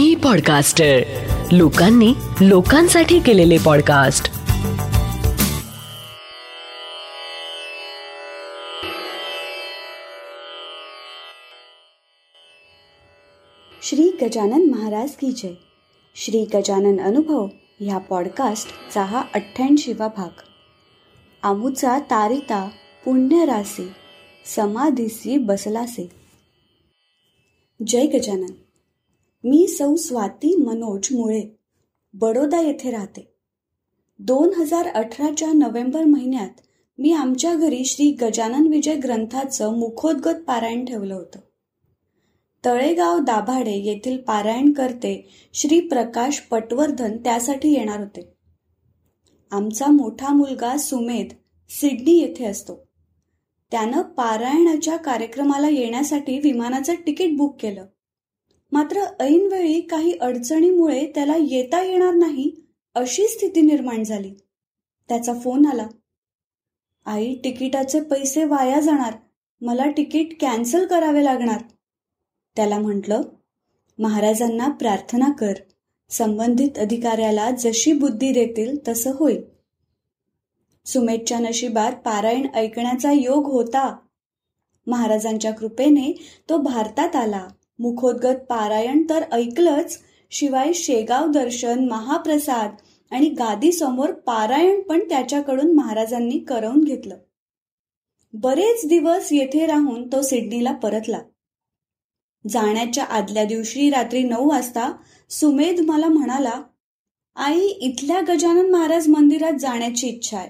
मी podcaster लोकांनी लोकांसाठी केलेले पॉडकास्ट श्री गजानन महाराज की जय. श्री गजानन अनुभव ह्या पॉडकास्टचा हा अठ्ठ्याऐंशीवा भाग. आमुचा तारिता पुण्यरासी समाधीसी बसलासे. जय गजानन. मी सौ स्वाती मनोज मुळे बडोदा येथे राहते. दोन हजार अठराच्या नोव्हेंबर महिन्यात मी आमच्या घरी श्री गजानन विजय ग्रंथाचं मुखोद्गत पारायण ठेवलं होतं. तळेगाव दाभाडे येथील पारायण करते श्री प्रकाश पटवर्धन त्यासाठी येणार होते. आमचा मोठा मुलगा सुमेध सिडनी येथे असतो. त्यानं पारायणाच्या कार्यक्रमाला येण्यासाठी विमानाचं तिकीट बुक केलं. मात्र ऐनवेळी काही अडचणीमुळे त्याला येता येणार नाही अशी स्थिती निर्माण झाली. त्याचा फोन आला. आई तिकिटाचे पैसे वाया जाणार. मला तिकीट कॅन्सल करावे लागणार. त्याला म्हटलं महाराजांना प्रार्थना कर. संबंधित अधिकाऱ्याला जशी बुद्धी देतील तसं होईल. सुमेधच्या नशिबात पारायण ऐकण्याचा योग होता. महाराजांच्या कृपेने तो भारतात आला. मुखोद्गत पारायण तर ऐकलंच. शिवाय शेगाव दर्शन महाप्रसाद आणि गादी समोर पारायण पण त्याच्याकडून महाराजांनी करवून घेतलं. बरेच दिवस येथे राहून तो सिडनीला परतला. जाण्याच्या आदल्या दिवशी रात्री नऊ वाजता सुमेध मला म्हणाला आई इथल्या गजानन महाराज मंदिरात जाण्याची इच्छा आहे.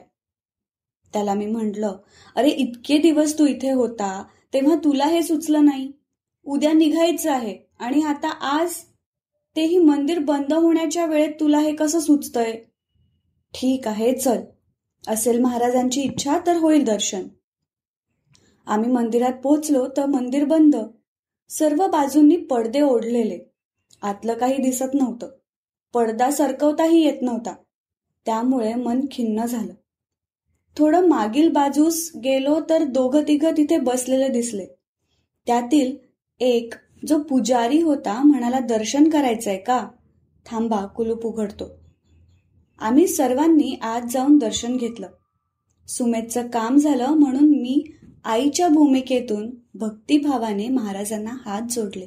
त्याला मी म्हटलं अरे इतके दिवस तू इथे होता तेव्हा तुला हे सुचलं नाही. उद्या निघायचं आहे. आणि आता आज तेही मंदिर बंद होण्याच्या वेळेत तुला हे कसं सुचतंय? ठीक आहे चल. असेल महाराजांची इच्छा तर होईल दर्शन. आम्ही मंदिरात पोचलो तर मंदिर बंद. सर्व बाजूंनी पडदे ओढलेले. आतलं काही दिसत नव्हतं. पडदा सरकवताही येत नव्हता. त्यामुळे मन खिन्न झालं. थोडं मागील बाजूस गेलो तर दोघं तिघं तिथे बसलेले दिसले. त्यातील एक जो पुजारी होता म्हणाला दर्शन करायचंय का? थांबा कुलूप उघडतो. आम्ही सर्वांनी आज जाऊन दर्शन घेतलं. सुमेधचं काम झालं म्हणून मी आईच्या भूमिकेतून भक्तिभावाने महाराजांना हात जोडले.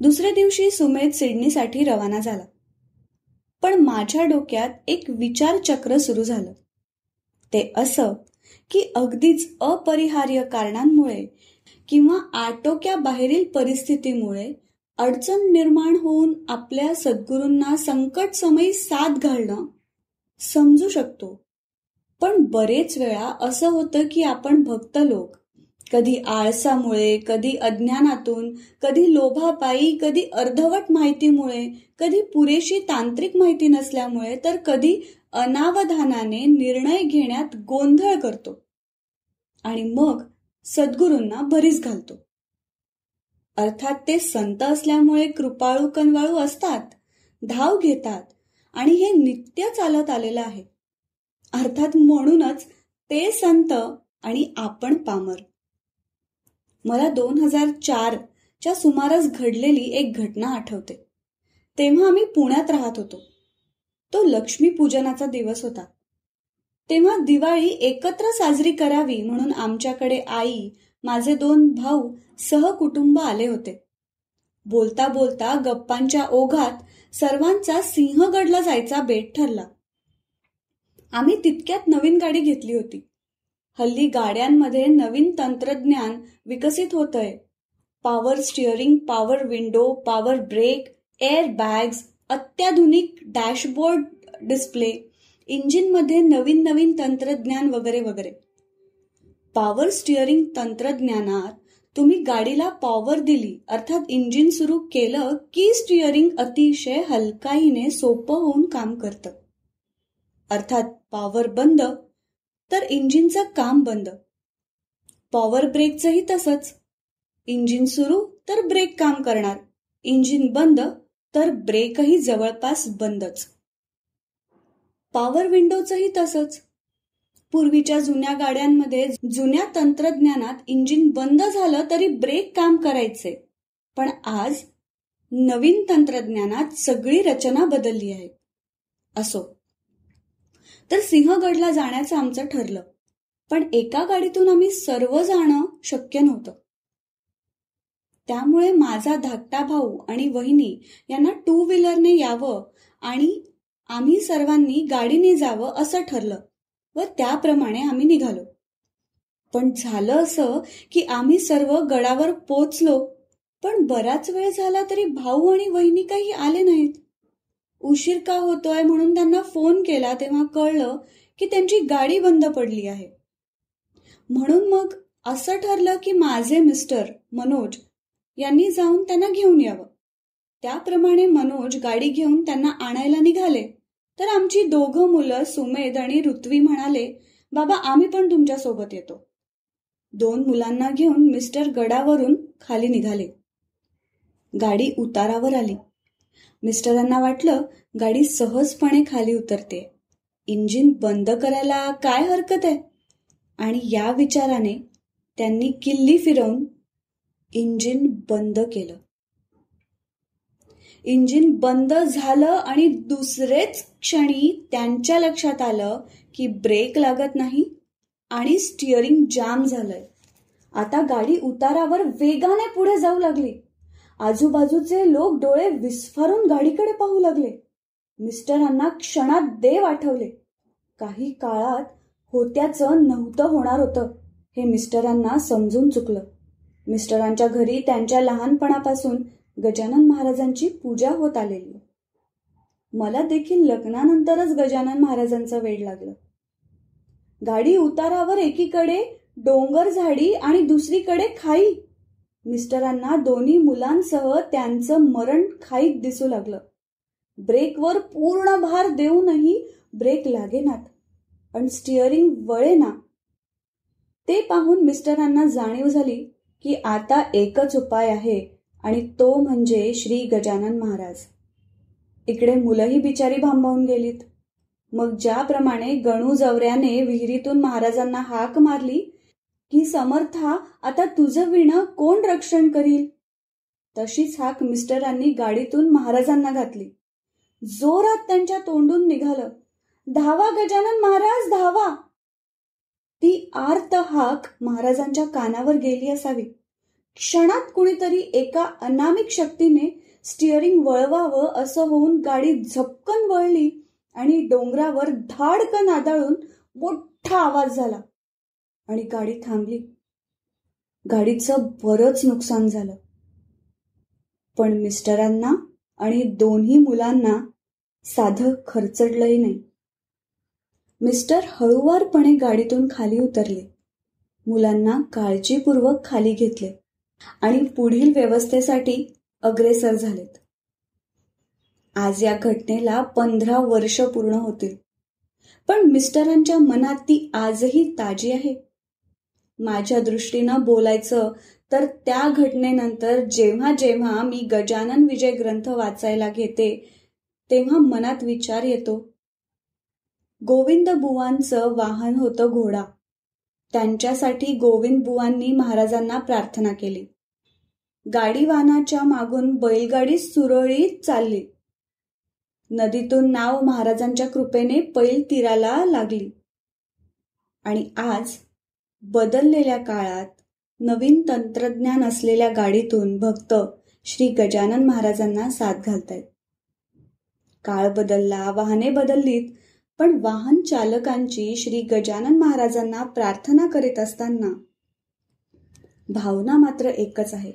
दुसऱ्या दिवशी सुमेध सिडनीसाठी रवाना झाला. पण माझ्या डोक्यात एक विचार चक्र सुरू झालं. ते असं की अगदीच अपरिहार्य कारणांमुळे किंवा आटोक्या बाहेरील परिस्थितीमुळे अडचण निर्माण होऊन आपल्या सद्गुरूंना संकट समयी साथ घालणं समजू शकतो. पण बरेच वेळा असं होतं की आपण भक्त लोक कधी आळसामुळे कधी अज्ञानातून कधी लोभापायी कधी अर्धवट माहितीमुळे कधी पुरेशी तांत्रिक माहिती नसल्यामुळे तर कधी अनावधानाने निर्णय घेण्यात गोंधळ करतो. आणि मग सद्गुरूंना भरीस घालतो. अर्थात ते संत असल्यामुळे कृपाळू कनवाळू असतात धाव घेतात आणि हे नित्य चालत आलेलं आहे. अर्थात म्हणूनच ते संत आणि आपण पामर. मला दोन हजार चार च्या सुमारास घडलेली एक घटना आठवते. तेव्हा आम्ही पुण्यात राहत होतो. तो लक्ष्मी पूजनाचा दिवस होता. तेव्हा दिवाळी एकत्र साजरी करावी म्हणून आमच्याकडे आई माझे दोन भाऊ सहकुटुंब आले होते. बोलता बोलता गप्पांच्या ओघात सर्वांचा सिंहगडला जायचा बेट ठरला. आम्ही तितक्यात नवीन गाडी घेतली होती. हल्ली गाड्यांमध्ये नवीन तंत्रज्ञान विकसित होतंय. Power steering power window power brake air bags अत्याधुनिक डॅशबोर्ड डिस्प्ले इंजिनमध्ये नवीन नवीन तंत्रज्ञान वगैरे वगैरे. पॉवर स्टिअरिंग तंत्रज्ञानात तुम्ही गाडीला पॉवर दिली अर्थात इंजिन सुरू केलं की स्टिअरिंग अतिशय हलकाईने सोपं होऊन काम करतं. अर्थात पॉवर बंद तर इंजिनचं काम बंद. पॉवर ब्रेकचंही तसंच. इंजिन सुरू तर ब्रेक काम करणार. इंजिन बंद तर ब्रेकही जवळपास बंदच. पॉवर विंडोचंही तसंच. पूर्वीच्या जुन्या गाड्यांमध्ये जुन्या तंत्रज्ञानात इंजिन बंद झालं तरी ब्रेक काम करायचे. पण आज नवीन तंत्रज्ञानात सगळी रचना बदलली आहे. असो. तर सिंहगडला जाण्याचं आमचं ठरलं. पण एका गाडीतून आम्ही सर्व जाणं शक्य नव्हतं. त्यामुळे माझा धाकटा भाऊ आणि वहिनी यांना टू व्हीलरने यावं आणि आम्ही सर्वांनी गाडीने जावं असं ठरलं व त्याप्रमाणे आम्ही निघालो. पण झालं असं की आम्ही सर्व गडावर पोचलो पण बराच वेळ झाला तरी भाऊ आणि वहिनी काही आले नाहीत. उशीर का होतोय म्हणून त्यांना फोन केला तेव्हा कळलं की त्यांची गाडी बंद पडली आहे. म्हणून मग असं ठरलं की माझे मिस्टर मनोज यांनी जाऊन त्यांना घेऊन यावं. त्याप्रमाणे मनोज गाडी घेऊन त्यांना आणायला निघाले. तर आमची दोघं मुलं सुमेध आणि ऋत्वी म्हणाले बाबा आम्ही पण तुमच्यासोबत येतो. दोन मुलांना घेऊन मिस्टर गडावरून खाली निघाले. गाडी उतारावर आली. मिस्टरांना वाटलं गाडी सहजपणे खाली उतरते. इंजिन बंद करायला काय हरकत आहे? आणि या विचाराने त्यांनी किल्ली फिरवून इंजिन बंद केलं. इंजिन बंद झालं आणि दुसरेच क्षणी त्यांच्या लक्षात आलं की ब्रेक लागत नाही आणि स्टिअरिंग जाम झालंय. आता गाडी उतारावर वेगाने पुढे जाऊ लागली. आजूबाजूचे लोक डोळे विस्फारून गाडीकडे पाहू लागले. मिस्टरांना क्षणात देव आठवले. काही काळात होत्याचं नव्हतं होणार होतं हे मिस्टरांना समजून चुकलं. मिस्टरांच्या घरी त्यांच्या लहानपणापासून गजानन महाराजांची पूजा होत आलेली. मला देखील लग्नानंतरच गजानन महाराजांचं वेळ लागलं. गाडी उतारावर एकीकडे डोंगर झाडी आणि दुसरीकडे खाई. मिस्टरांना दोन्ही मुलांसह त्यांचं मरण खाईत दिसू लागलं. ब्रेकवर पूर्ण भार देऊनही ब्रेक लागेनात आणि स्टिअरिंग वळेना. ते पाहून मिस्टरांना जाणीव झाली की आता एकच उपाय आहे. आणि तो म्हणजे श्री गजानन महाराज. इकडे मुलंही बिचारी भांबावून गेलीत. मग ज्याप्रमाणे गणू जवऱ्याने विहिरीतून महाराजांना हाक मारली की समर्था आता तुझं विणं कोण रक्षण करील? तशीच हाक मिस्टरांनी गाडीतून महाराजांना घातली. जोरात त्यांच्या तोंडून निघालं. धावा गजानन महाराज धावा! ती आर्त हाक महाराजांच्या कानावर गेली असावी. क्षणात कुणीतरी एका अनामिक शक्तीने स्टिअरिंग वळवावं असं होऊन गाडी झपकन वळली आणि डोंगरावर धाडकन आदळून मोठा आवाज झाला. आणि गाडी थांबली. गाडीचं बरंच नुकसान झालं. पण मिस्टरांना आणि दोन्ही मुलांना साधं खर्चडलंही नाही. मिस्टर हळुवारपणे गाडीतून खाली उतरले. मुलांना काळजीपूर्वक खाली घेतले. आणि पुढील व्यवस्थेसाठी अग्रेसर झालेत. आज या घटनेला पंधरा वर्ष पूर्ण होतील. पण मिस्टरांच्या मनात ती आजही ताजी आहे. माझ्या दृष्टीनं बोलायचं तर त्या घटनेनंतर जेव्हा जेव्हा मी गजानन विजय ग्रंथ वाचायला घेते तेव्हा मनात विचार येतो. गोविंद बुवांचं वाहन होतं घोडा. त्यांच्यासाठी गोविंद बुवांनी महाराजांना प्रार्थना केली. गाडी वाहनाच्या मागून बैलगाडी सुरळीत चालली. नदीतून नाव महाराजांच्या कृपेने पैल तीराला लागली. आणि आज बदललेल्या काळात नवीन तंत्रज्ञान असलेल्या गाडीतून भक्त श्री गजानन महाराजांना साथ घालतायत. काळ बदलला वाहने बदललीत पण वाहन चालकांची श्री गजानन महाराजांना प्रार्थना करीत असताना भावना मात्र एकच आहे.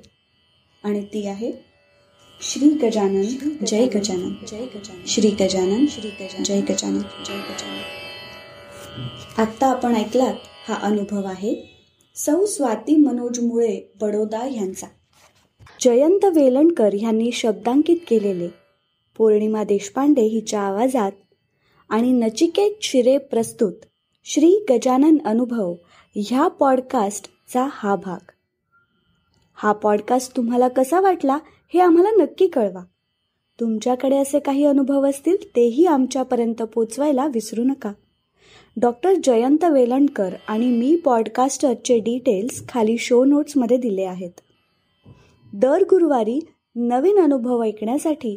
आणि ती आहे श्री गजानन जय गजानन. जय गजानन. श्री गजानन श्री गजानन. जय गजानन. जय गजानन. आत्ता आपण ऐकलात हा अनुभव आहे सौ स्वाती मनोज मुळे बडोदा यांचा. जयंत वेलणकर यांनी शब्दांकित केलेले. पौर्णिमा देशपांडे हिच्या आवाजात आणि नचिकेत शिरे प्रस्तुत श्री गजानन अनुभव ह्या पॉडकास्टचा हा भाग. हा पॉडकास्ट तुम्हाला कसा वाटला हे आम्हाला नक्की कळवा. तुमच्याकडे असे काही अनुभव असतील तेही आमच्यापर्यंत पोचवायला विसरू नका. डॉक्टर जयंत वेलणकर आणि मी पॉडकास्टरचे डिटेल्स खाली शो नोट्समध्ये दिले आहेत. दर गुरुवारी नवीन अनुभव ऐकण्यासाठी